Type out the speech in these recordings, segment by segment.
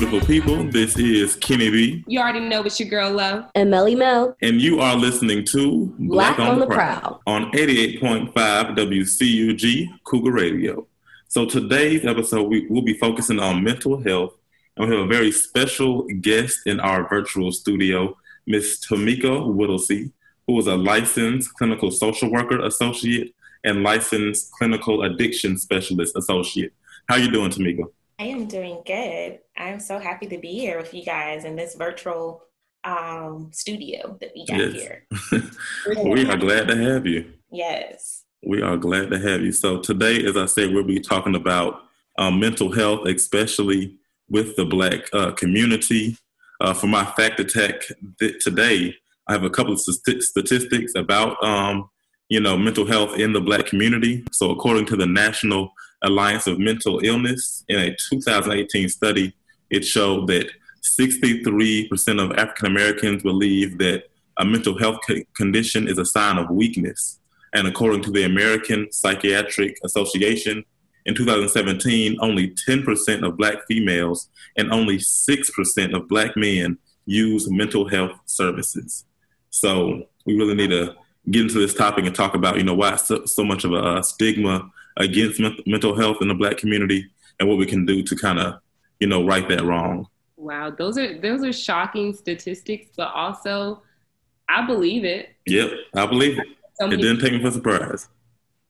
beautiful people. This is Kenny B. You already know it's your girl Lo. And Melly Mel. And you are listening to Black, Black on, on, the Prowl on 88.5 WCUG Cougar Radio. So today's episode, we will be focusing on mental health. And we have a very special guest in our virtual studio, Miss Tamika Whittlesey, who is a licensed clinical social worker associate and licensed clinical addiction specialist associate. How are you doing, Tamika? I am doing good. I'm so happy to be here with you guys in this virtual um, studio that we got yes. here. we are glad to have you. Yes. We are glad to have you. So today, as I said, we'll be talking about um, mental health, especially with the Black uh, community. Uh, for my fact attack th- today, I have a couple of st- statistics about um, you know mental health in the Black community. So according to the National Alliance of Mental Illness. In a 2018 study, it showed that 63% of African Americans believe that a mental health condition is a sign of weakness. And according to the American Psychiatric Association, in 2017, only 10% of black females and only 6% of black men use mental health services. So we really need to get into this topic and talk about, you know, why so, so much of a stigma against mental health in the black community and what we can do to kind of, you know, right that wrong. Wow, those are those are shocking statistics, but also I believe it. Yep, I believe it. So it didn't take me for surprise.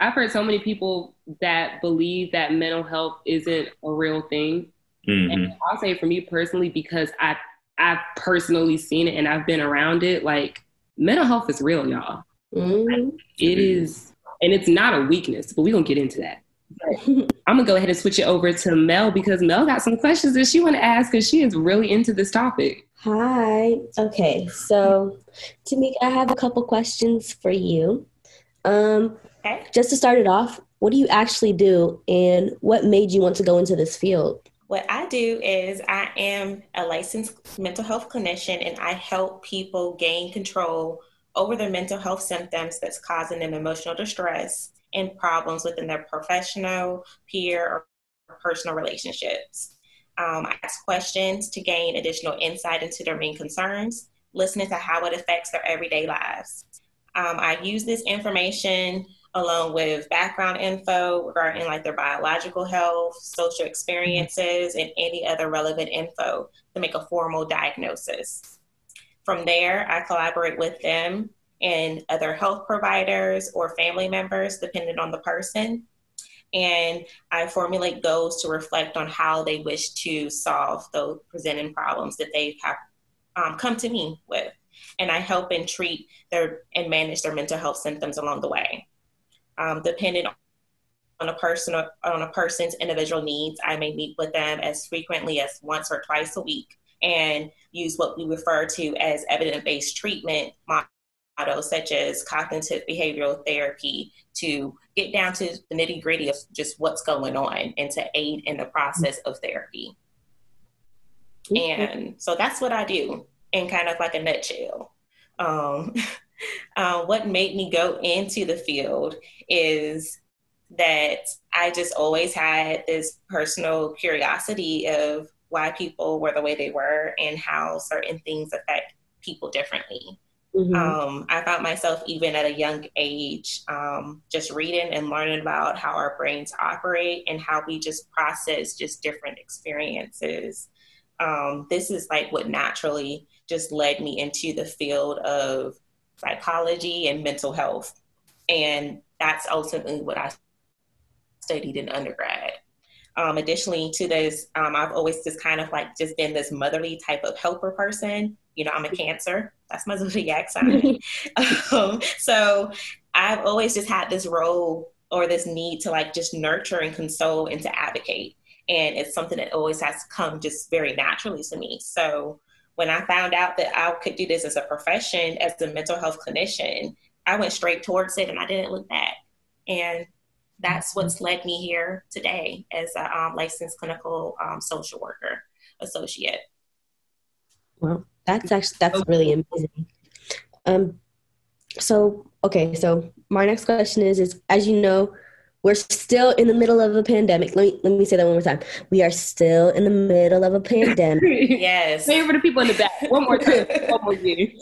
I've heard so many people that believe that mental health isn't a real thing. Mm-hmm. And I'll say for me personally, because I I've personally seen it and I've been around it, like mental health is real, y'all. Mm-hmm. It is and it's not a weakness, but we're gonna get into that. I'm gonna go ahead and switch it over to Mel because Mel got some questions that she want to ask because she is really into this topic. Hi. Okay, so Tamika, I have a couple questions for you. Um, okay. Just to start it off, what do you actually do, and what made you want to go into this field? What I do is I am a licensed mental health clinician, and I help people gain control over their mental health symptoms that's causing them emotional distress and problems within their professional, peer, or personal relationships. Um, I ask questions to gain additional insight into their main concerns, listening to how it affects their everyday lives. Um, I use this information along with background info regarding like their biological health, social experiences, and any other relevant info to make a formal diagnosis. From there, I collaborate with them and other health providers or family members, depending on the person. And I formulate goals to reflect on how they wish to solve those presenting problems that they have um, come to me with. And I help and treat their and manage their mental health symptoms along the way. Um, depending on a person on a person's individual needs, I may meet with them as frequently as once or twice a week and use what we refer to as evidence based treatment models, such as cognitive behavioral therapy, to get down to the nitty gritty of just what's going on and to aid in the process of therapy. And so that's what I do in kind of like a nutshell. Um, uh, what made me go into the field is that I just always had this personal curiosity of why people were the way they were and how certain things affect people differently. Mm-hmm. Um, I found myself even at a young age um, just reading and learning about how our brains operate and how we just process just different experiences. Um, this is like what naturally just led me into the field of psychology and mental health. And that's ultimately what I studied in undergrad. Um, additionally to this, um, I've always just kind of like just been this motherly type of helper person. You know, I'm a Cancer. That's my zodiac sign. um, so I've always just had this role or this need to like just nurture and console and to advocate. And it's something that always has come just very naturally to me. So when I found out that I could do this as a profession, as a mental health clinician, I went straight towards it and I didn't look back. And that's what's led me here today as a um, licensed clinical um, social worker associate. Well, that's actually that's really amazing. Um, so okay, so my next question is: is as you know, we're still in the middle of a pandemic. Let me let me say that one more time. We are still in the middle of a pandemic. yes. Say for the people in the back. One more time. one more again.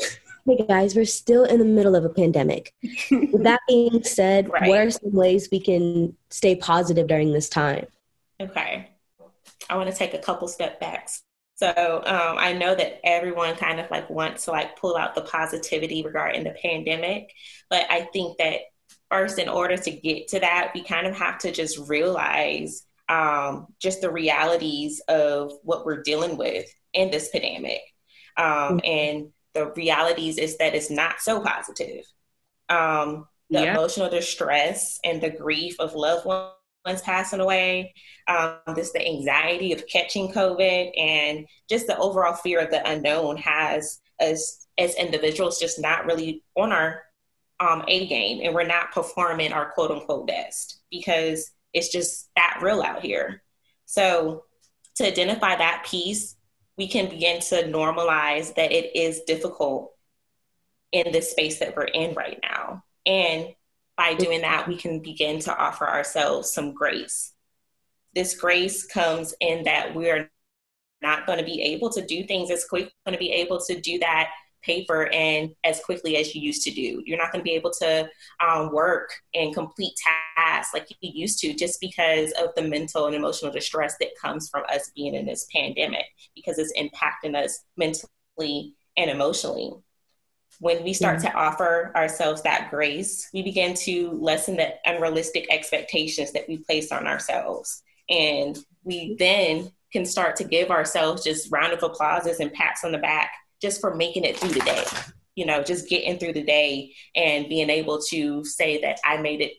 Hey guys, we're still in the middle of a pandemic. With that being said, right. what are some ways we can stay positive during this time? Okay. I want to take a couple step backs. So um, I know that everyone kind of like wants to like pull out the positivity regarding the pandemic, but I think that first, in order to get to that, we kind of have to just realize um, just the realities of what we're dealing with in this pandemic. Um, mm-hmm. And the realities is that it's not so positive. Um, the yeah. emotional distress and the grief of loved ones passing away, um, just the anxiety of catching COVID, and just the overall fear of the unknown has us as individuals just not really on our um, A game and we're not performing our quote unquote best because it's just that real out here. So, to identify that piece, we can begin to normalize that it is difficult in this space that we're in right now. And by doing that, we can begin to offer ourselves some grace. This grace comes in that we're not going to be able to do things as quick, going to be able to do that paper and as quickly as you used to do. You're not going to be able to um, work and complete tasks like you used to just because of the mental and emotional distress that comes from us being in this pandemic because it's impacting us mentally and emotionally. When we start to offer ourselves that grace, we begin to lessen the unrealistic expectations that we place on ourselves. And we then can start to give ourselves just round of applauses and pats on the back just for making it through the day. You know, just getting through the day and being able to say that I made it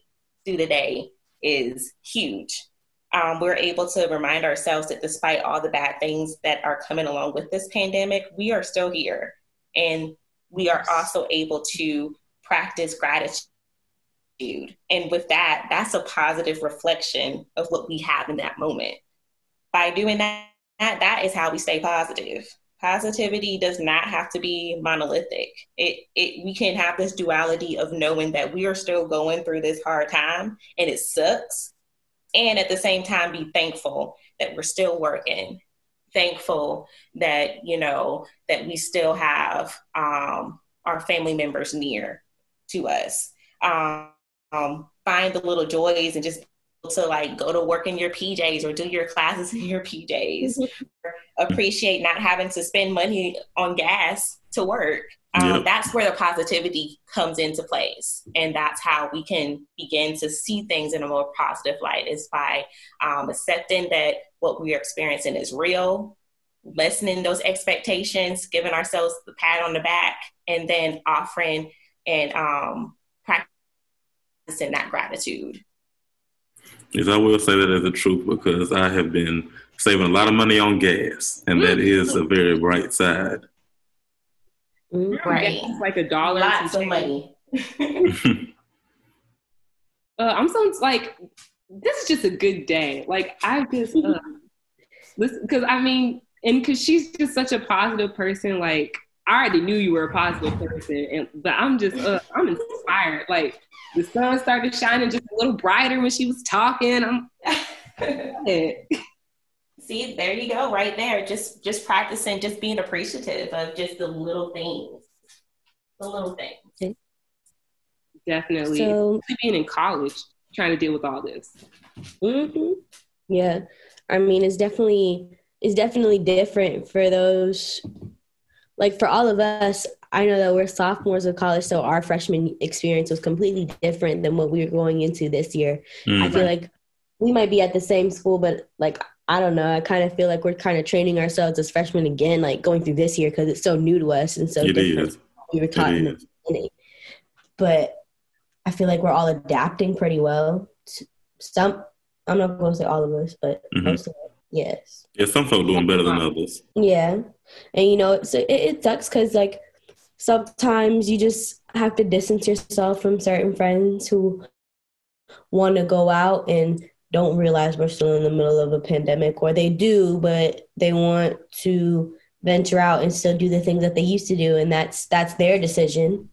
through the day is huge. Um, we're able to remind ourselves that despite all the bad things that are coming along with this pandemic, we are still here. And we are also able to practice gratitude. And with that, that's a positive reflection of what we have in that moment. By doing that, that is how we stay positive positivity does not have to be monolithic. It, it we can have this duality of knowing that we are still going through this hard time and it sucks, and at the same time be thankful that we're still working. Thankful that you know that we still have um, our family members near to us. Um, um, find the little joys and just to like go to work in your PJs or do your classes in your PJs. Appreciate not having to spend money on gas to work. Um, yep. That's where the positivity comes into place, and that's how we can begin to see things in a more positive light. Is by um, accepting that what we are experiencing is real, lessening those expectations, giving ourselves the pat on the back, and then offering and um, practicing that gratitude. Yes, I will say that as a truth because I have been saving a lot of money on gas, and that mm-hmm. a very bright side. Mm-hmm. Right, it's like a dollar. Lots of money. uh, I'm so like, this is just a good day. Like I just uh, listen because I mean, and because she's just such a positive person. Like I already knew you were a positive person, and but I'm just uh, I'm inspired. Like the sun started shining just a little brighter when she was talking. I'm See, there you go, right there. Just just practicing, just being appreciative of just the little things. The little things. Definitely. So being in college, trying to deal with all this. Mm-hmm. Yeah. I mean it's definitely it's definitely different for those like for all of us, I know that we're sophomores of college, so our freshman experience was completely different than what we were going into this year. Mm-hmm. I feel like we might be at the same school, but like I don't know. I kind of feel like we're kind of training ourselves as freshmen again, like going through this year because it's so new to us and so it different. We were taught in the beginning, but I feel like we're all adapting pretty well. Some I'm not going to say all of us, but mm-hmm. most of it, yes. Yeah, some folks doing better than others. Yeah, and you know so it, it sucks because like sometimes you just have to distance yourself from certain friends who want to go out and don't realize we're still in the middle of a pandemic or they do but they want to venture out and still do the things that they used to do and that's that's their decision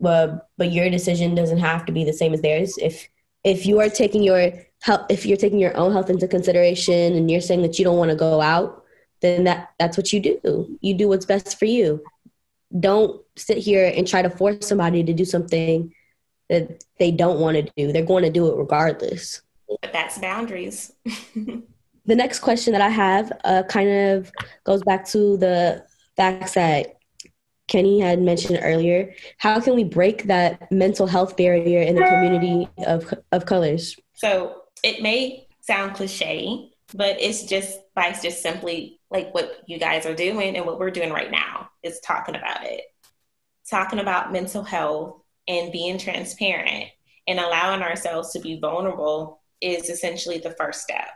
but but your decision doesn't have to be the same as theirs if if you are taking your health, if you're taking your own health into consideration and you're saying that you don't want to go out, then that that's what you do. You do what's best for you. Don't sit here and try to force somebody to do something that they don't want to do. They're going to do it regardless. But that's boundaries. the next question that I have uh, kind of goes back to the facts that Kenny had mentioned earlier. How can we break that mental health barrier in the community of, of colors? So it may sound cliche, but it's just by just simply like what you guys are doing and what we're doing right now is talking about it. Talking about mental health and being transparent and allowing ourselves to be vulnerable is essentially the first step.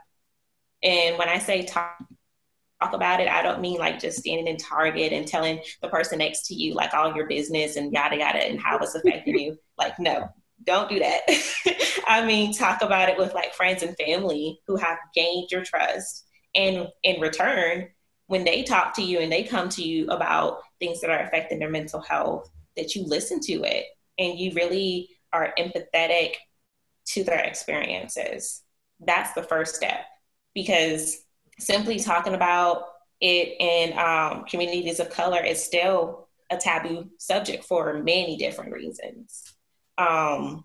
And when I say talk talk about it. I don't mean like just standing in Target and telling the person next to you like all your business and yada yada and how it's affecting you. Like, no, don't do that. I mean, talk about it with like friends and family who have gained your trust. And in return, when they talk to you and they come to you about things that are affecting their mental health, that you listen to it and you really are empathetic to their experiences. That's the first step because simply talking about it in um, communities of color is still a taboo subject for many different reasons. Um,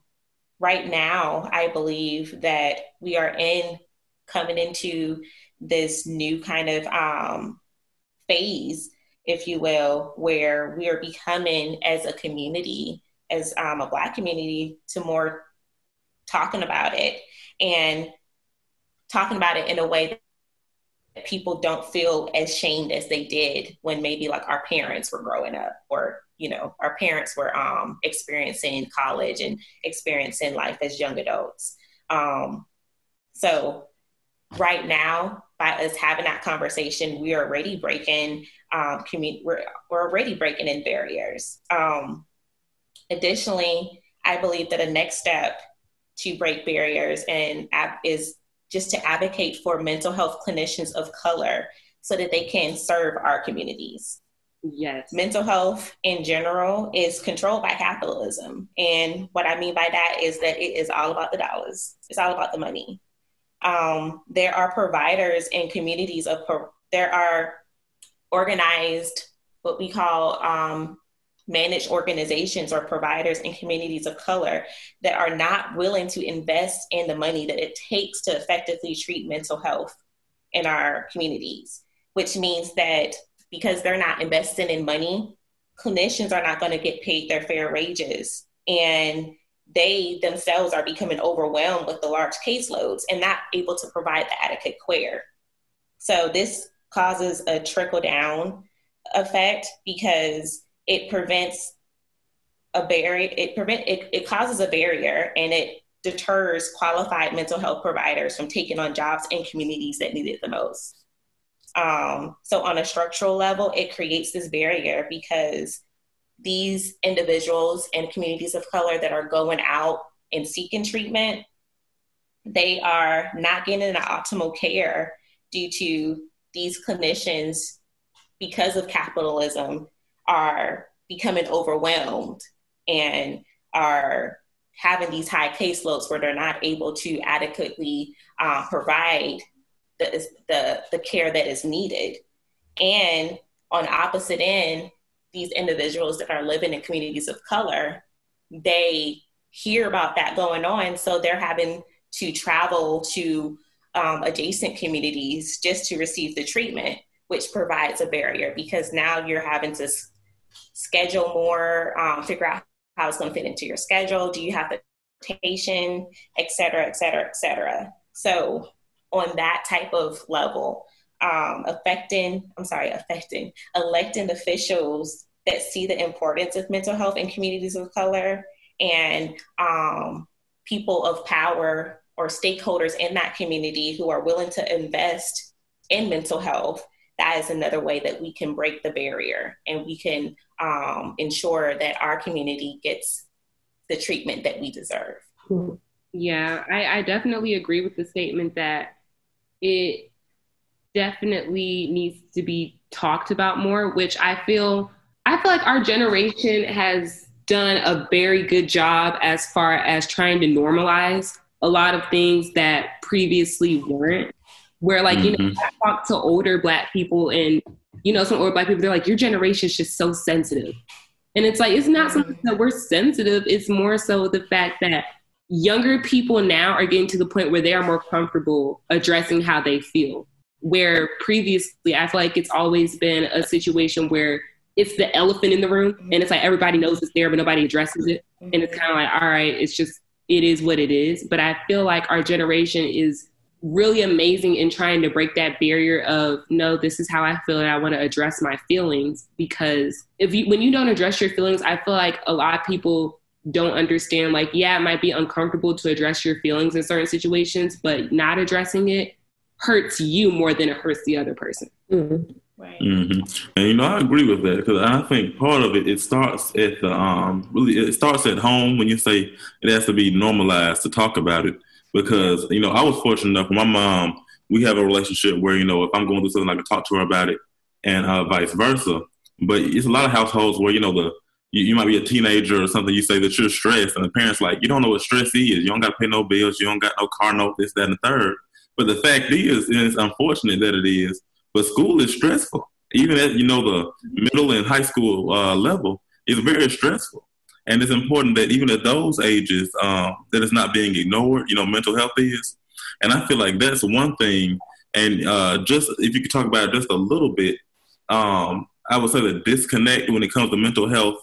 right now, I believe that we are in coming into this new kind of um, phase, if you will, where we are becoming as a community, as um, a Black community, to more talking about it and talking about it in a way that people don't feel as shamed as they did when maybe like our parents were growing up or you know our parents were um, experiencing college and experiencing life as young adults um, so right now by us having that conversation we are already breaking um, commun- we're, we're already breaking in barriers um, additionally i believe that a next step to break barriers and is just to advocate for mental health clinicians of color so that they can serve our communities. Yes. Mental health in general is controlled by capitalism. And what I mean by that is that it is all about the dollars, it's all about the money. Um, there are providers in communities of, there are organized, what we call um, managed organizations or providers in communities of color that are not willing to invest in the money that it takes to effectively treat mental health in our communities, which means that because they're not investing in money, clinicians are not going to get paid their fair wages. And they themselves are becoming overwhelmed with the large caseloads and not able to provide the adequate care. So this causes a trickle down effect because it prevents a barrier it prevent it, it causes a barrier and it deters qualified mental health providers from taking on jobs in communities that need it the most um, so on a structural level it creates this barrier because these individuals and communities of color that are going out and seeking treatment they are not getting the optimal care due to these clinicians because of capitalism are becoming overwhelmed and are having these high caseloads where they're not able to adequately uh, provide the, the, the care that is needed. And on opposite end, these individuals that are living in communities of color, they hear about that going on. So they're having to travel to um, adjacent communities just to receive the treatment, which provides a barrier because now you're having to schedule more, um, figure out how it's going to fit into your schedule. Do you have the rotation, et cetera, et cetera, et cetera. So on that type of level, um, affecting, I'm sorry, affecting, electing officials that see the importance of mental health in communities of color and um, people of power or stakeholders in that community who are willing to invest in mental health that is another way that we can break the barrier and we can um, ensure that our community gets the treatment that we deserve. Yeah, I, I definitely agree with the statement that it definitely needs to be talked about more, which I feel I feel like our generation has done a very good job as far as trying to normalize a lot of things that previously weren't. Where like, mm-hmm. you know, mm-hmm. I talk to older black people and you know, some older black people, they're like, your generation is just so sensitive. And it's like, it's not something that we're sensitive. It's more so the fact that younger people now are getting to the point where they are more comfortable addressing how they feel. Where previously, I feel like it's always been a situation where it's the elephant in the room mm-hmm. and it's like everybody knows it's there, but nobody addresses it. Mm-hmm. And it's kind of like, all right, it's just, it is what it is. But I feel like our generation is really amazing in trying to break that barrier of no this is how i feel and i want to address my feelings because if you when you don't address your feelings i feel like a lot of people don't understand like yeah it might be uncomfortable to address your feelings in certain situations but not addressing it hurts you more than it hurts the other person mm-hmm. Right. Mm-hmm. And you know, I agree with that because I think part of it it starts at the um really it starts at home when you say it has to be normalized to talk about it because you know I was fortunate enough. With my mom, we have a relationship where you know if I'm going through something, I can talk to her about it, and uh, vice versa. But it's a lot of households where you know the you, you, might be a teenager or something. You say that you're stressed, and the parents like you don't know what stress is. You don't got to pay no bills. You don't got no car note. This, that, and the third. But the fact is, and it's unfortunate that it is, but school is stressful. Even at you know the middle and high school uh, level, it's very stressful. And it's important that even at those ages, um, that it's not being ignored. You know, mental health is, and I feel like that's one thing. And uh, just if you could talk about it just a little bit, um, I would say the disconnect when it comes to mental health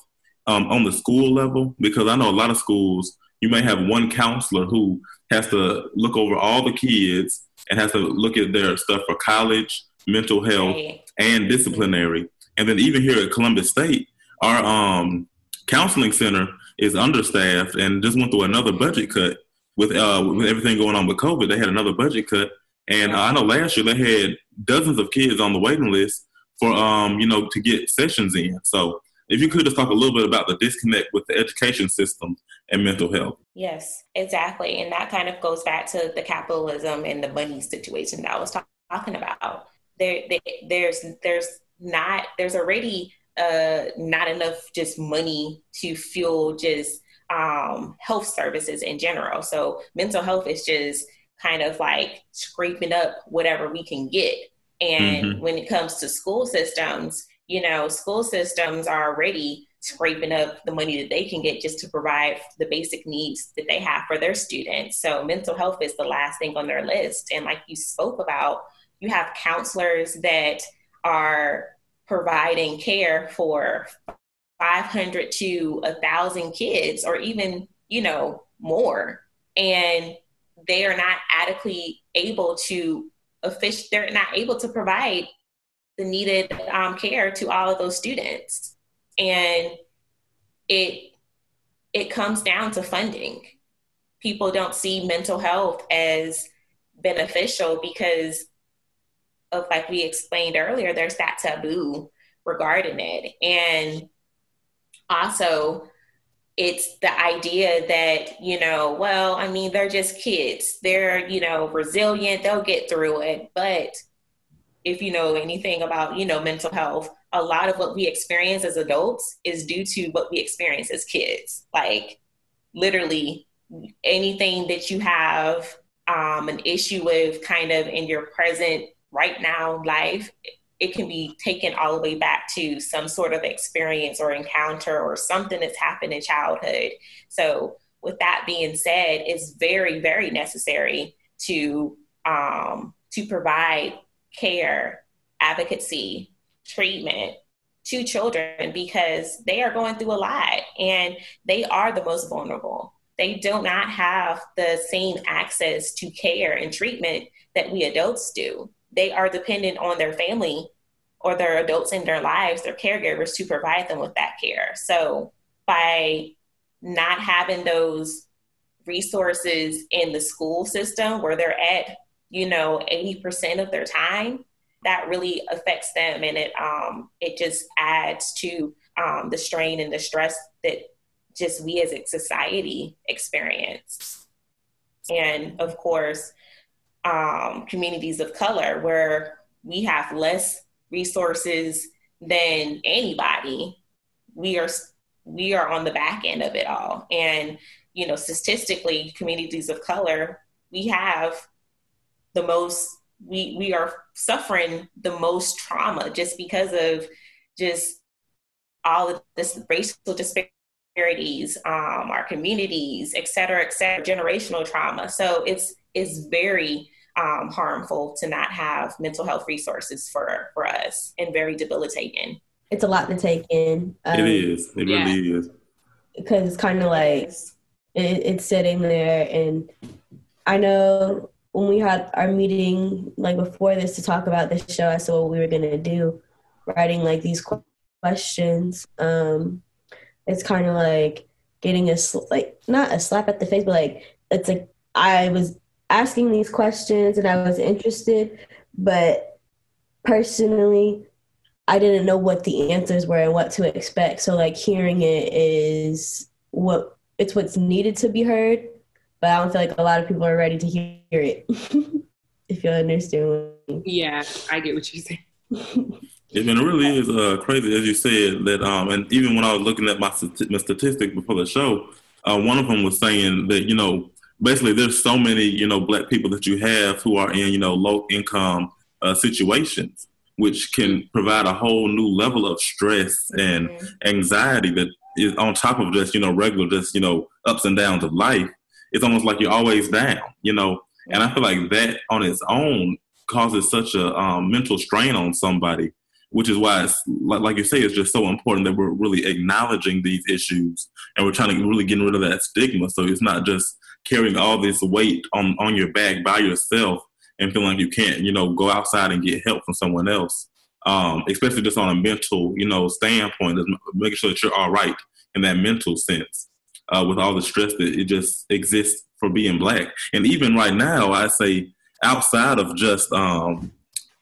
um, on the school level, because I know a lot of schools you may have one counselor who has to look over all the kids and has to look at their stuff for college, mental health, right. and disciplinary. And then even here at Columbus State, our um, counseling center is understaffed and just went through another budget cut with uh, with everything going on with COVID. They had another budget cut, and uh, I know last year they had dozens of kids on the waiting list for um, you know to get sessions in. So if you could just talk a little bit about the disconnect with the education system and mental health. Yes, exactly, and that kind of goes back to the capitalism and the money situation that I was talk- talking about. There, there, there's there's not there's already uh, not enough just money to fuel just um, health services in general. So mental health is just kind of like scraping up whatever we can get. And mm-hmm. when it comes to school systems, you know, school systems are already scraping up the money that they can get just to provide the basic needs that they have for their students. So mental health is the last thing on their list. And like you spoke about, you have counselors that are providing care for 500 to 1,000 kids or even, you know, more. And they are not adequately able to they're not able to provide the needed um, care to all of those students. And it it comes down to funding. People don't see mental health as beneficial because of like we explained earlier, there's that taboo regarding it. And also, it's the idea that, you know, well, I mean, they're just kids. They're, you know, resilient, they'll get through it. But if you know anything about, you know, mental health, a lot of what we experience as adults is due to what we experience as kids. Like, literally, anything that you have um, an issue with kind of in your present right now life, it can be taken all the way back to some sort of experience or encounter or something that's happened in childhood. So, with that being said, it's very, very necessary to um, to provide care, advocacy, treatment to children because they are going through a lot and they are the most vulnerable. They do not have the same access to care and treatment that we adults do they are dependent on their family or their adults in their lives, their caregivers, to provide them with that care. So by not having those resources in the school system where they're at, you know, 80% of their time, that really affects them and it um it just adds to um the strain and the stress that just we as a society experience. And of course, um, communities of color where we have less resources than anybody. We are we are on the back end of it all. And, you know, statistically, communities of color, we have the most, we, we are suffering the most trauma just because of just all of this racial disparities, um, our communities, et cetera, et cetera, generational trauma. So it's, it's very, um, harmful to not have mental health resources for for us and very debilitating. It's a lot to take in. Um, it is. It yeah. really is. Because it's kind of like it, it's sitting there, and I know when we had our meeting like before this to talk about the show, I saw what we were gonna do, writing like these questions. Um, it's kind of like getting a like not a slap at the face, but like it's like I was asking these questions and I was interested, but personally, I didn't know what the answers were and what to expect. So like hearing it is what it's what's needed to be heard, but I don't feel like a lot of people are ready to hear it. if you understand. Yeah, I get what you're saying. It, it really is uh, crazy, as you said, that, um, and even when I was looking at my, my statistics before the show, uh, one of them was saying that, you know, basically there's so many you know black people that you have who are in you know low income uh, situations which can provide a whole new level of stress and mm-hmm. anxiety that is on top of just you know regular just you know ups and downs of life it's almost like you're always down you know? And i feel like that on its own causes such a um, mental strain on somebody which is why it's like, you say it's just so important that we're really acknowledging these issues and we're trying to really get rid of that stigma. So it's not just carrying all this weight on on your back by yourself and feeling like you can't, you know, go outside and get help from someone else. Um, especially just on a mental, you know, standpoint, making sure that you're all right in that mental sense, uh, with all the stress that it just exists for being black. And even right now, I say outside of just, um,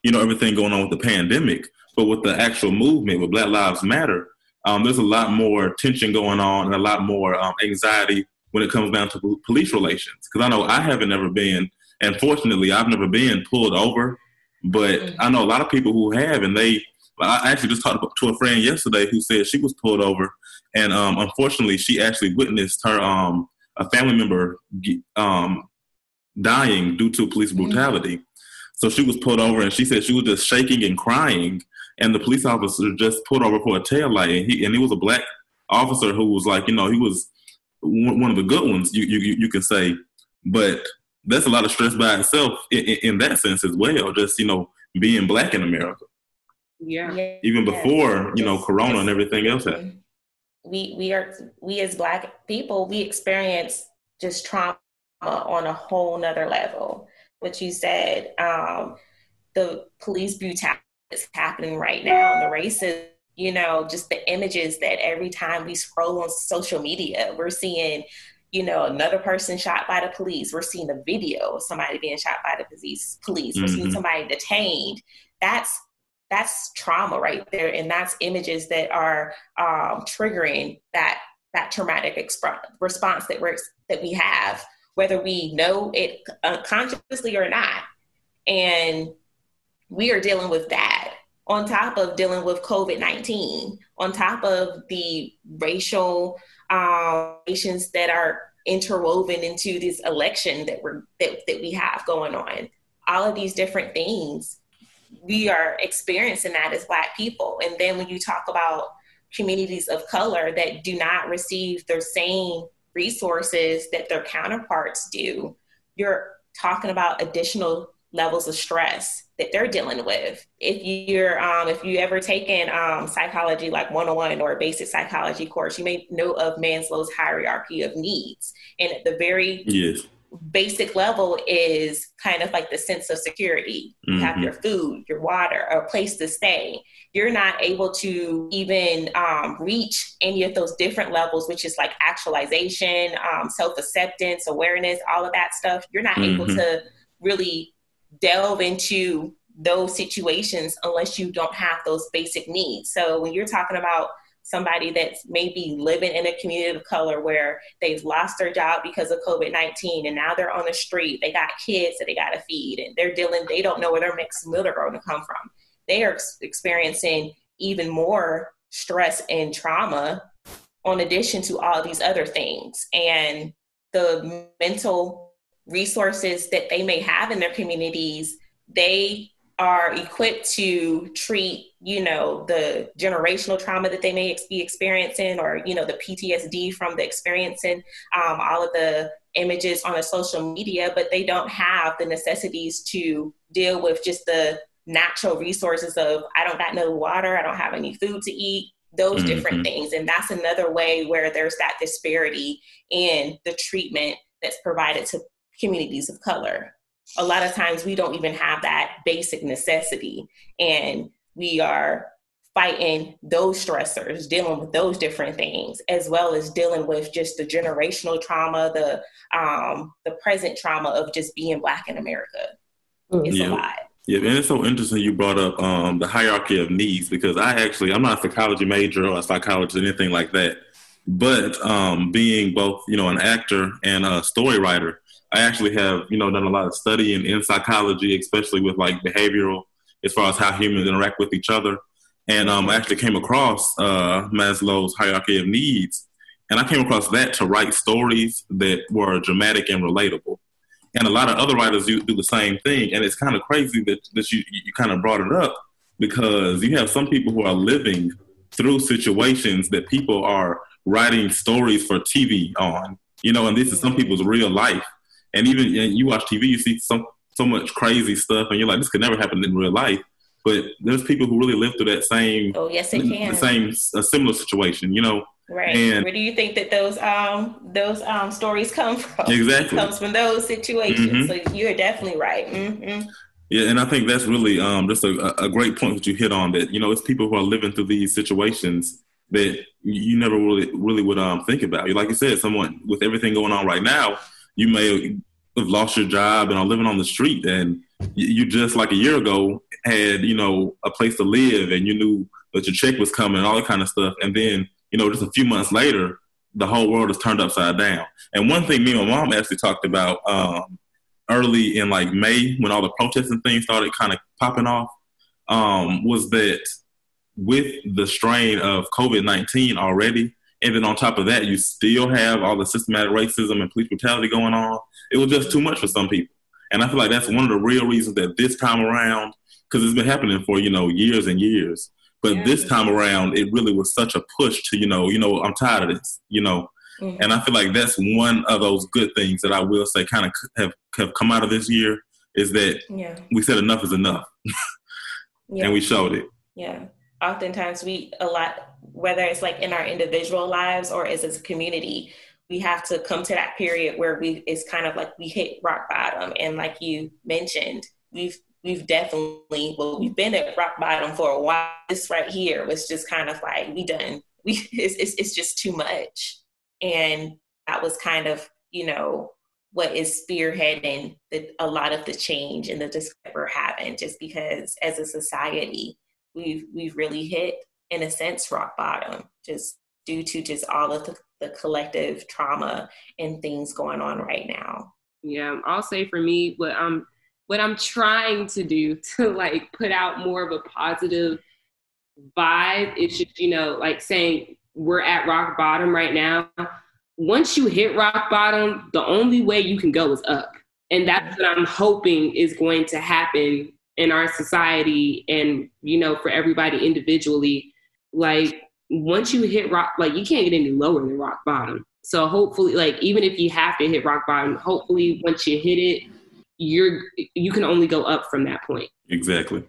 you know, everything going on with the pandemic, but with the actual movement with Black Lives Matter, um, there's a lot more tension going on and a lot more um, anxiety when it comes down to police relations. Because I know I haven't ever been, and fortunately, I've never been pulled over, but mm-hmm. I know a lot of people who have, and they. I actually just talked to a friend yesterday who said she was pulled over, and um, unfortunately, she actually witnessed her um, a family member um, dying due to police mm-hmm. brutality. Mm-hmm. So she was pulled over, and she said she was just shaking and crying, and the police officer just pulled over for a tail light, and he and he was a black officer who was like, you know, he was one of the good ones you, you, you can say, but that's a lot of stress by itself in, in, that sense as well. Just you know, being black in America. Yeah. Even before you know Corona and everything else happened. We we are we as black people we experience just trauma on a whole nother level. What you said, um, the police brutality is happening right now, the racism you know, just the images that every time we scroll on social media, we're seeing, you know, another person shot by the police. We're seeing a video of somebody being shot by the police. Police. We're mm-hmm. seeing somebody detained. That's that's trauma right there, and that's images that are um, triggering that that traumatic exp- response that we're that we have, whether we know it consciously or not, and we are dealing with that on top of dealing with COVID 19, on top of the racial um, relations that are interwoven into this election that we're that, that we have going on. All of these different things we are experiencing that as black people and then when you talk about communities of color that do not receive the same resources that their counterparts do you're talking about additional levels of stress that they're dealing with. If you're, um, if you ever taken um, psychology like 101 or a basic psychology course, you may know of Maslow's hierarchy of needs. And at the very yes. Basic level is kind of like the sense of security. You mm-hmm. have your food, your water, a place to stay. You're not able to even um, reach any of those different levels, which is like actualization, um, self acceptance, awareness, all of that stuff. You're not mm-hmm. able to really delve into those situations unless you don't have those basic needs. So when you're talking about somebody that's maybe living in a community of color where they've lost their job because of COVID 19 and now they're on the street, they got kids that they got to feed and they're dealing, they don't know where their next meal are going to come from. They are experiencing even more stress and trauma on addition to all these other things. And the mental resources that they may have in their communities, they are equipped to treat, you know, the generational trauma that they may be experiencing or, you know, the PTSD from the experiencing, um, all of the images on the social media, but they don't have the necessities to deal with just the natural resources of I don't got no water, I don't have any food to eat, those mm-hmm. different things. And that's another way where there's that disparity in the treatment that's provided to communities of color. A lot of times we don't even have that basic necessity. And we are fighting those stressors, dealing with those different things, as well as dealing with just the generational trauma, the um, the present trauma of just being black in America. Mm. It's yeah. a lot. Yeah, and it's so interesting you brought up um, the hierarchy of needs because I actually I'm not a psychology major or a psychologist or anything like that, but um, being both you know an actor and a story writer, I actually have you know done a lot of studying in psychology, especially with like behavioral as far as how humans interact with each other, and um, I actually came across uh, Maslow's hierarchy of needs, and I came across that to write stories that were dramatic and relatable. And a lot of other writers do, do the same thing. And it's kind of crazy that, that you, you kind of brought it up because you have some people who are living through situations that people are writing stories for TV on, you know, and this is some people's real life. And even and you watch TV, you see some, so much crazy stuff, and you're like, this could never happen in real life. But there's people who really live through that same, oh yes, it can, the same, a similar situation, you know. Right. And Where do you think that those um those um stories come from? Exactly. comes from those situations. Mm-hmm. So you're definitely right. Mm-hmm. Yeah, and I think that's really um just a, a great point that you hit on. That you know, it's people who are living through these situations that you never really really would um think about. Like you said, someone with everything going on right now, you may have lost your job and are living on the street, and you just like a year ago had you know a place to live, and you knew that your check was coming, and all that kind of stuff, and then you know, just a few months later, the whole world is turned upside down. And one thing me and my mom actually talked about um, early in like May when all the protests and things started kind of popping off um, was that with the strain of COVID 19 already, and then on top of that, you still have all the systematic racism and police brutality going on. It was just too much for some people. And I feel like that's one of the real reasons that this time around, because it's been happening for, you know, years and years, but yeah. this time around, it really was such a push to, you know, you know, I'm tired of this, you know. Mm-hmm. And I feel like that's one of those good things that I will say kind of have, have come out of this year is that yeah. we said enough is enough. yeah. And we showed it. Yeah. Oftentimes we a lot whether it's like in our individual lives or as a community, we have to come to that period where we it's kind of like we hit rock bottom. And like you mentioned, we've we've definitely well we've been at rock bottom for a while. This right here was just kind of like we done we it's, it's, it's just too much. And that was kind of you know what is spearheading the, a lot of the change and the discover we're having just because as a society we've we've really hit in a sense rock bottom just due to just all of the, the collective trauma and things going on right now yeah i'll say for me what i'm what I'm trying to do to like put out more of a positive vibe. It's just, you know, like saying we're at rock bottom right now. Once you hit rock bottom, the only way you can go is up. And that's mm-hmm. what I'm hoping is going to happen in our society and, you know, for everybody individually. Like, once you hit rock, like, you can't get any lower than rock bottom. So, hopefully, like, even if you have to hit rock bottom, hopefully, once you hit it, you're you can only go up from that point exactly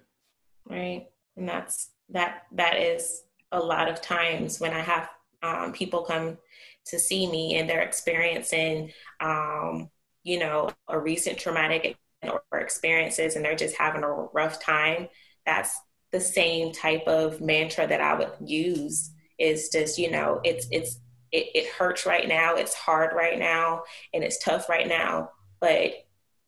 right and that's that that is a lot of times when i have um, people come to see me and they're experiencing um, you know a recent traumatic or experiences and they're just having a rough time that's the same type of mantra that i would use is just you know it's it's it, it hurts right now it's hard right now and it's tough right now but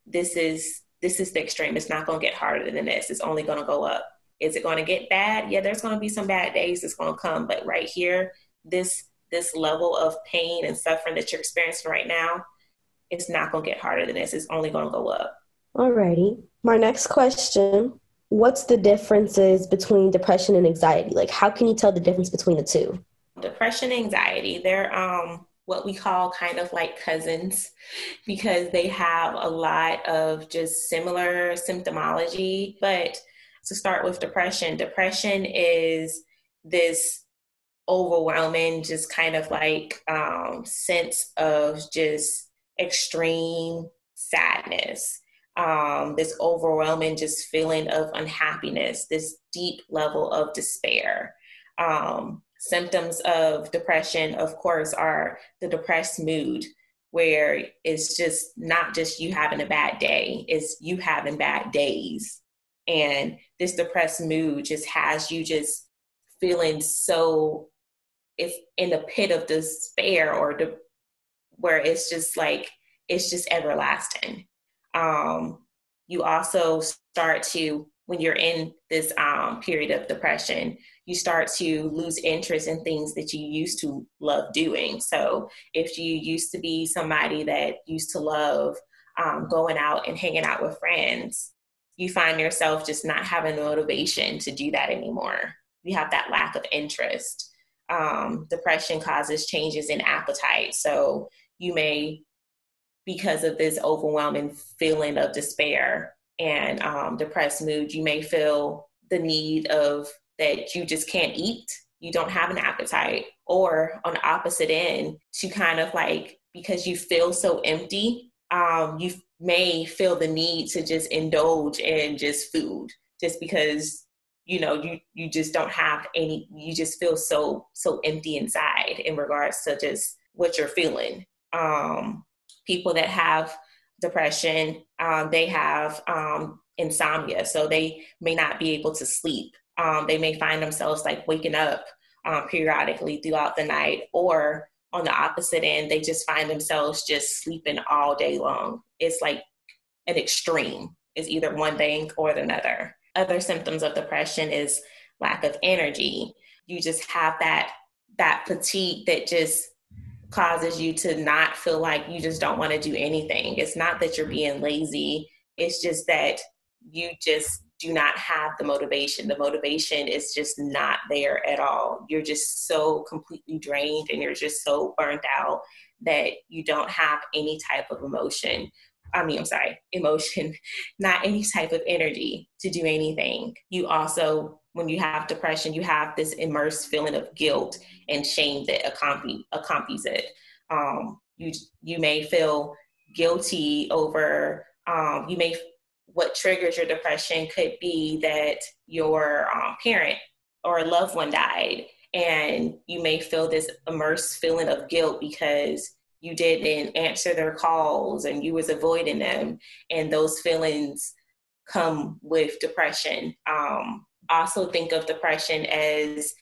this is this is the extreme. It's not going to get harder than this. It's only going to go up. Is it going to get bad? Yeah, there's going to be some bad days that's going to come, but right here, this this level of pain and suffering that you're experiencing right now, it's not going to get harder than this. It's only going to go up. Alrighty. My next question, what's the differences between depression and anxiety? Like how can you tell the difference between the two? depression, anxiety, they're um, what we call kind of like cousins because they have a lot of just similar symptomology. But to start with depression, depression is this overwhelming, just kind of like um, sense of just extreme sadness. Um, this overwhelming just feeling of unhappiness, this deep level of despair. Um, symptoms of depression, of course, are the depressed mood, where it's just not just you having a bad day, it's you having bad days. And this depressed mood just has you just feeling so it's in the pit of despair or the where it's just like it's just everlasting. Um, you also start to when you're in this um, period of depression, you start to lose interest in things that you used to love doing. So if you used to be somebody that used to love um, going out and hanging out with friends, you find yourself just not having the motivation to do that anymore. You have that lack of interest. Um, depression causes changes in appetite. So you may, because of this overwhelming feeling of despair, and um, depressed mood, you may feel the need of that you just can't eat, you don't have an appetite, or on the opposite end, to kind of like because you feel so empty, um, you may feel the need to just indulge in just food, just because you know you you just don't have any, you just feel so so empty inside in regards to just what you're feeling. Um, people that have depression, um, they have um, insomnia, so they may not be able to sleep. Um, they may find themselves like waking up um, periodically throughout the night, or on the opposite end, they just find themselves just sleeping all day long. It's like an extreme. It's either one thing or another. Other symptoms of depression is lack of energy. You just have that that fatigue that just causes you to not feel like you just don't want to do anything. It's not that you're being lazy, it's just that you just do not have the motivation. The motivation is just not there at all. You're just so completely drained and you're just so burnt out that you don't have any type of emotion. I mean, I'm sorry, emotion, not any type of energy to do anything. You also when you have depression, you have this immersed feeling of guilt and shame that accompany, accompanies it. Um, you you may feel guilty over um, you may what triggers your depression could be that your um, parent or a loved one died, and you may feel this immersed feeling of guilt because you didn't answer their calls and you was avoiding them, and those feelings come with depression. Um, also think of depression as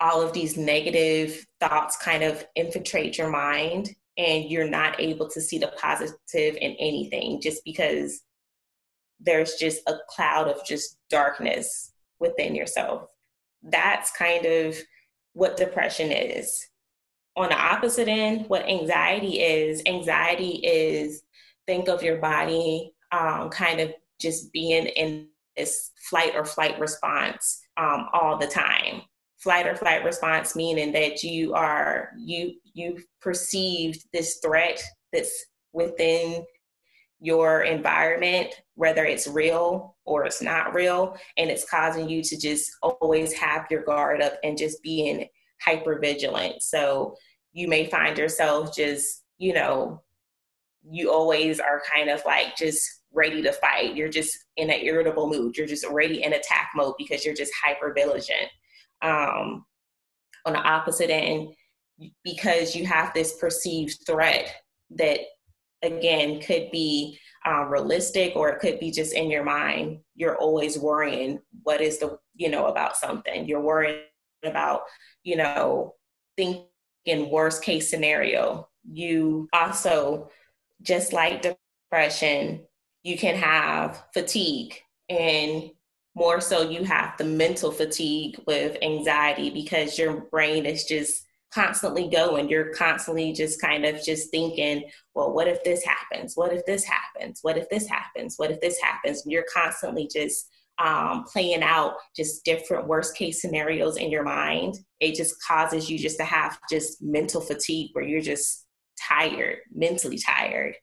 all of these negative thoughts kind of infiltrate your mind and you're not able to see the positive in anything just because there's just a cloud of just darkness within yourself. That's kind of what depression is. On the opposite end, what anxiety is anxiety is think of your body um, kind of just being in this fight or flight response um, all the time. Fight or flight response meaning that you are you you perceived this threat that's within your environment, whether it's real or it's not real, and it's causing you to just always have your guard up and just being hyper vigilant. So you may find yourself just, you know, you always are kind of like just ready to fight. You're just in an irritable mood. You're just ready in attack mode because you're just hyper vigilant. Um, on the opposite end, because you have this perceived threat that, again, could be uh, realistic or it could be just in your mind. You're always worrying what is the, you know, about something. You're worrying about, you know, thinking worst case scenario. You also, just like depression, you can have fatigue and more so you have the mental fatigue with anxiety because your brain is just constantly going. You're constantly just kind of just thinking well what if this happens? What if this happens? What if this happens? What if this happens? And you're constantly just um, playing out just different worst case scenarios in your mind. It just causes you just to have just mental fatigue where you're just tired, mentally tired.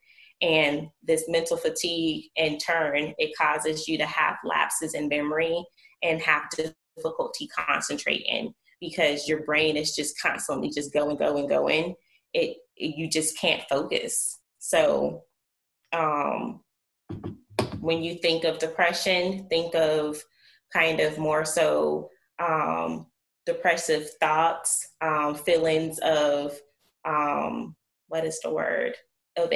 And this mental fatigue, in turn, it causes you to have lapses in memory and have difficulty concentrating because your brain is just constantly just going, going, going. It, you just can't focus. So, um, when you think of depression, think of kind of more so um, depressive thoughts, um, feelings of um, what is the word of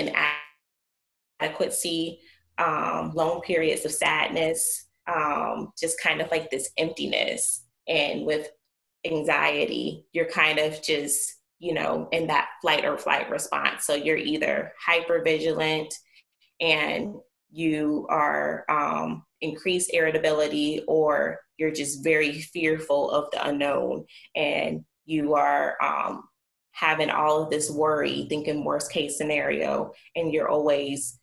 inadequacy, um, long periods of sadness, um, just kind of like this emptiness. And with anxiety, you're kind of just you know in that fight or flight response. So you're either hyper vigilant and you are um, increased irritability or you're just very fearful of the unknown and you are um, having all of this worry thinking worst case scenario and you're always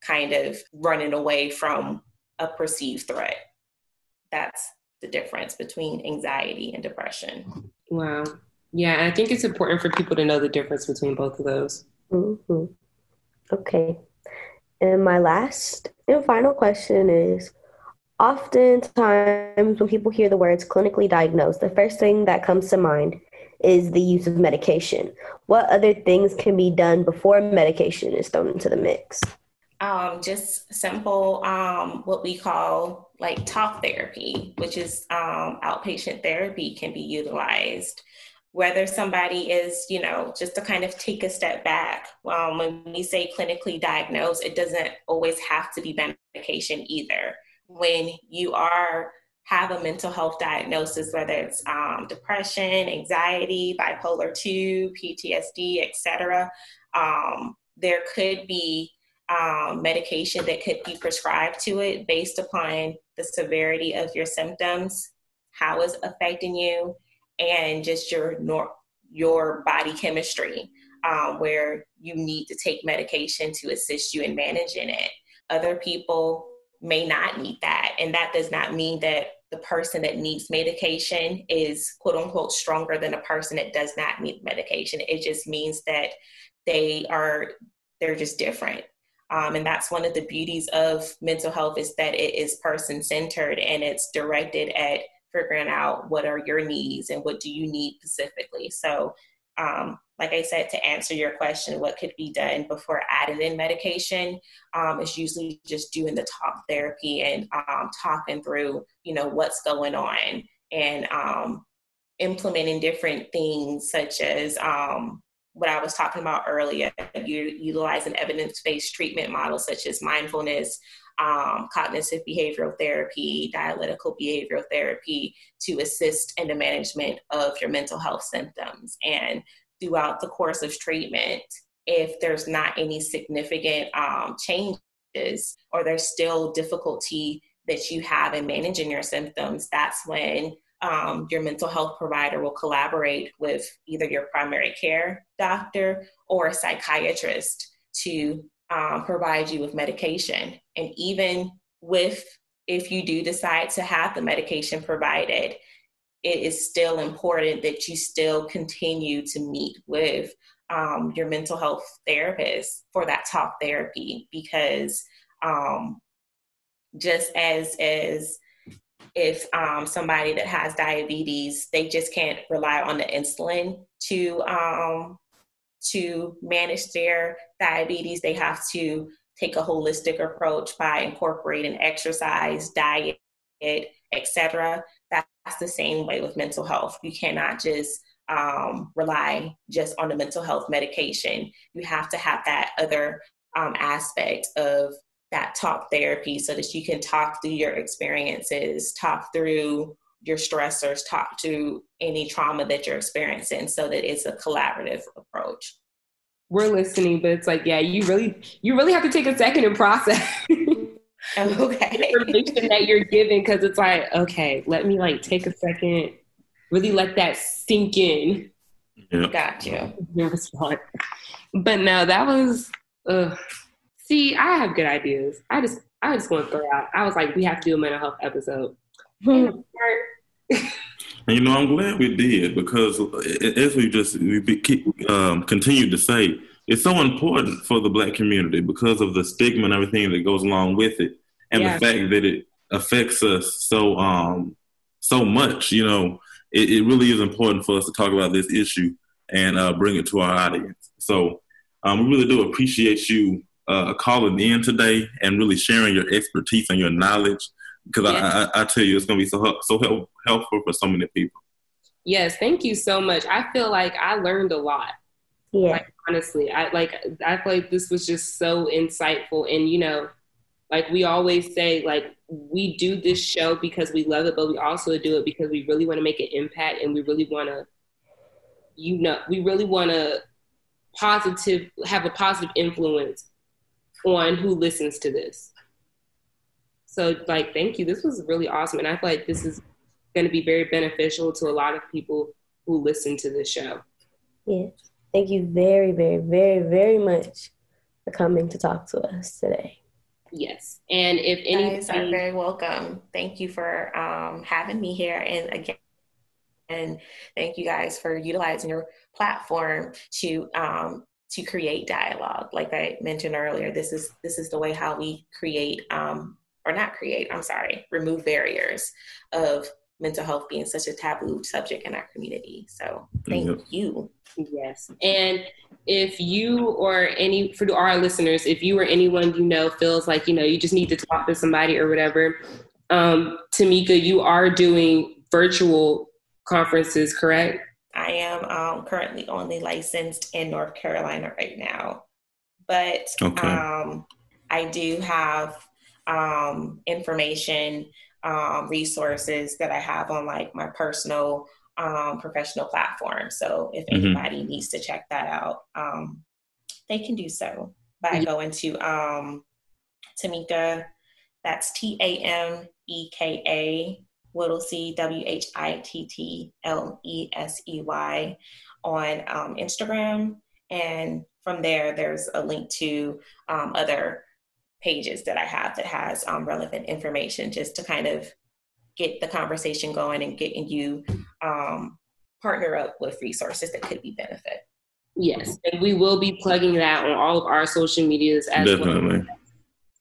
kind of running away from a perceived threat that's the difference between anxiety and depression wow yeah i think it's important for people to know the difference between both of those mm-hmm. okay and my last and final question is oftentimes when people hear the words clinically diagnosed, the first thing that comes to mind is the use of medication. What other things can be done before medication is thrown into the mix? Um, just simple, um, what we call like talk therapy, which is um, outpatient therapy, can be utilized whether somebody is, you know, just to kind of take a step back. Um, when we say clinically diagnosed, it doesn't always have to be medication either. When you are have a mental health diagnosis, whether it's um, depression, anxiety, bipolar 2, PTSD, etc., um, there could be um, medication that could be prescribed to it based upon the severity of your symptoms, how it's affecting you, and just your nor- your body chemistry, um, where you need to take medication to assist you in managing it. Other people may not need that, and that does not mean that the person that needs medication is quote unquote stronger than a person that does not need medication. It just means that they are they're just different. Um, and that's one of the beauties of mental health is that it is person centered and it's directed at figuring out what are your needs and what do you need specifically. So, um, like I said, to answer your question, what could be done before adding in medication um, is usually just doing the talk therapy and um, talking through, you know, what's going on and um, implementing different things such as um, what I was talking about earlier, you utilizing evidence-based treatment models such as mindfulness, um, cognitive behavioral therapy, dialectical behavioral therapy to assist in the management of your mental health symptoms. And throughout the course of treatment, if there's not any significant um, changes or there's still difficulty that you have in managing your symptoms, that's when um, your mental health provider will collaborate with either your primary care doctor or a psychiatrist to um, provide you with medication. And even with, if you do decide to have the medication provided, it is still important that you still continue to meet with um, your mental health therapist for that talk therapy because um, just as as if um, somebody that has diabetes they just can't rely on the insulin to um, to manage their diabetes, they have to take a holistic approach by incorporating exercise, diet, etc. That's the same way with mental health. You cannot just um, rely just on the mental health medication. You have to have that other um, aspect of that talk therapy so that you can talk through your experiences, talk through your stressors, talk to any trauma that you're experiencing so that it's a collaborative approach. We're listening, but it's like, yeah, you really, you really have to take a second and process. okay. information that you're giving because it's like, okay, let me like take a second, really let that sink in. Yep. Got you. But no, that was. Uh, see, I have good ideas. I just I just want to throw out. I was like, we have to do a mental health episode. and you know, I'm glad we did because as we just we keep um, continue to say, it's so important for the black community because of the stigma and everything that goes along with it, and the fact that it affects us so um so much. You know, it, it, really is important for us to talk about this issue and uh, bring it to our audience. So um, we really do appreciate you uh, calling in today and really sharing your expertise and your knowledge because I, I, I, tell you it's going to be so so help, helpful for so many people. Yes, thank you so much. I feel like I learned a lot. Yeah. Like, honestly, I like I feel like this was just so insightful and you know, like we always say like we do this show because we love it, but we also do it because we really want to make an impact and we really want to you know, we really want to positive have a positive influence on who listens to this. So like thank you. This was really awesome and I feel like this is going to be very beneficial to a lot of people who listen to this show. Yeah. Thank you very very very very much for coming to talk to us today. Yes. And if any guys are very welcome. Thank you for um, having me here and again and thank you guys for utilizing your platform to um, to create dialogue. Like i mentioned earlier this is this is the way how we create um, or not create i'm sorry remove barriers of mental health being such a taboo subject in our community. So thank yep. you. Yes. And if you or any for our listeners if you or anyone you know feels like you know you just need to talk to somebody or whatever um, Tameka you are doing virtual conferences correct I am um, currently only licensed in North Carolina right now, but okay. um, I do have um, information, um, resources that I have on like my personal um, professional platform. So if mm-hmm. anybody needs to check that out, um, they can do so by mm-hmm. going to Tameka. That's T A M E K A Whittlesey, W H I T T L E S E Y, on um, Instagram. And from there, there's a link to um, other pages that I have that has um, relevant information just to kind of get the conversation going and getting you um, partner up with resources that could be benefit. Yes, and we will be plugging that on all of our social medias as Definitely. well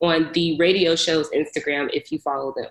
on the radio show's Instagram if you follow them.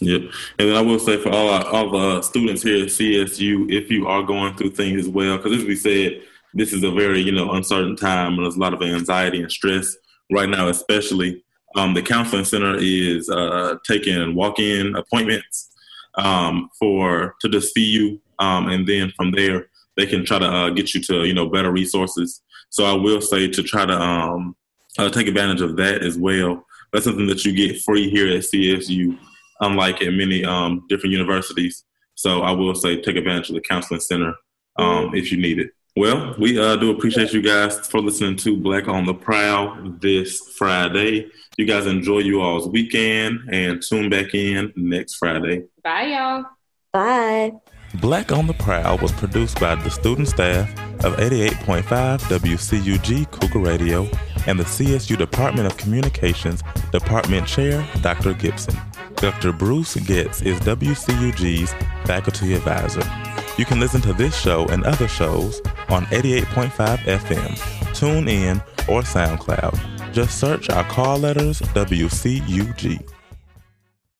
Yep. And then I will say for all our, all the students here at CSU, if you are going through things as well, because as we said, this is a very, you know, uncertain time and there's a lot of anxiety and stress right now, especially. Um, the counseling center is uh, taking walk-in appointments um, for to just see you, um, and then from there they can try to uh, get you to you know better resources. So I will say to try to um, uh, take advantage of that as well. That's something that you get free here at CSU unlike at many um, different universities. So I will say take advantage of the counseling center um, if you need it. Well, we uh, do appreciate you guys for listening to Black on the Prowl this Friday. You guys enjoy you all's weekend and tune back in next Friday. Bye, y'all. Bye. Black on the Prowl was produced by the student staff of 88.5 WCUG Cougar Radio and the CSU Department of Communications Department Chair, Dr. Gibson. Dr. Bruce Getz is WCUG's faculty advisor. You can listen to this show and other shows on 88.5 FM, TuneIn, or SoundCloud. Just search our call letters WCUG.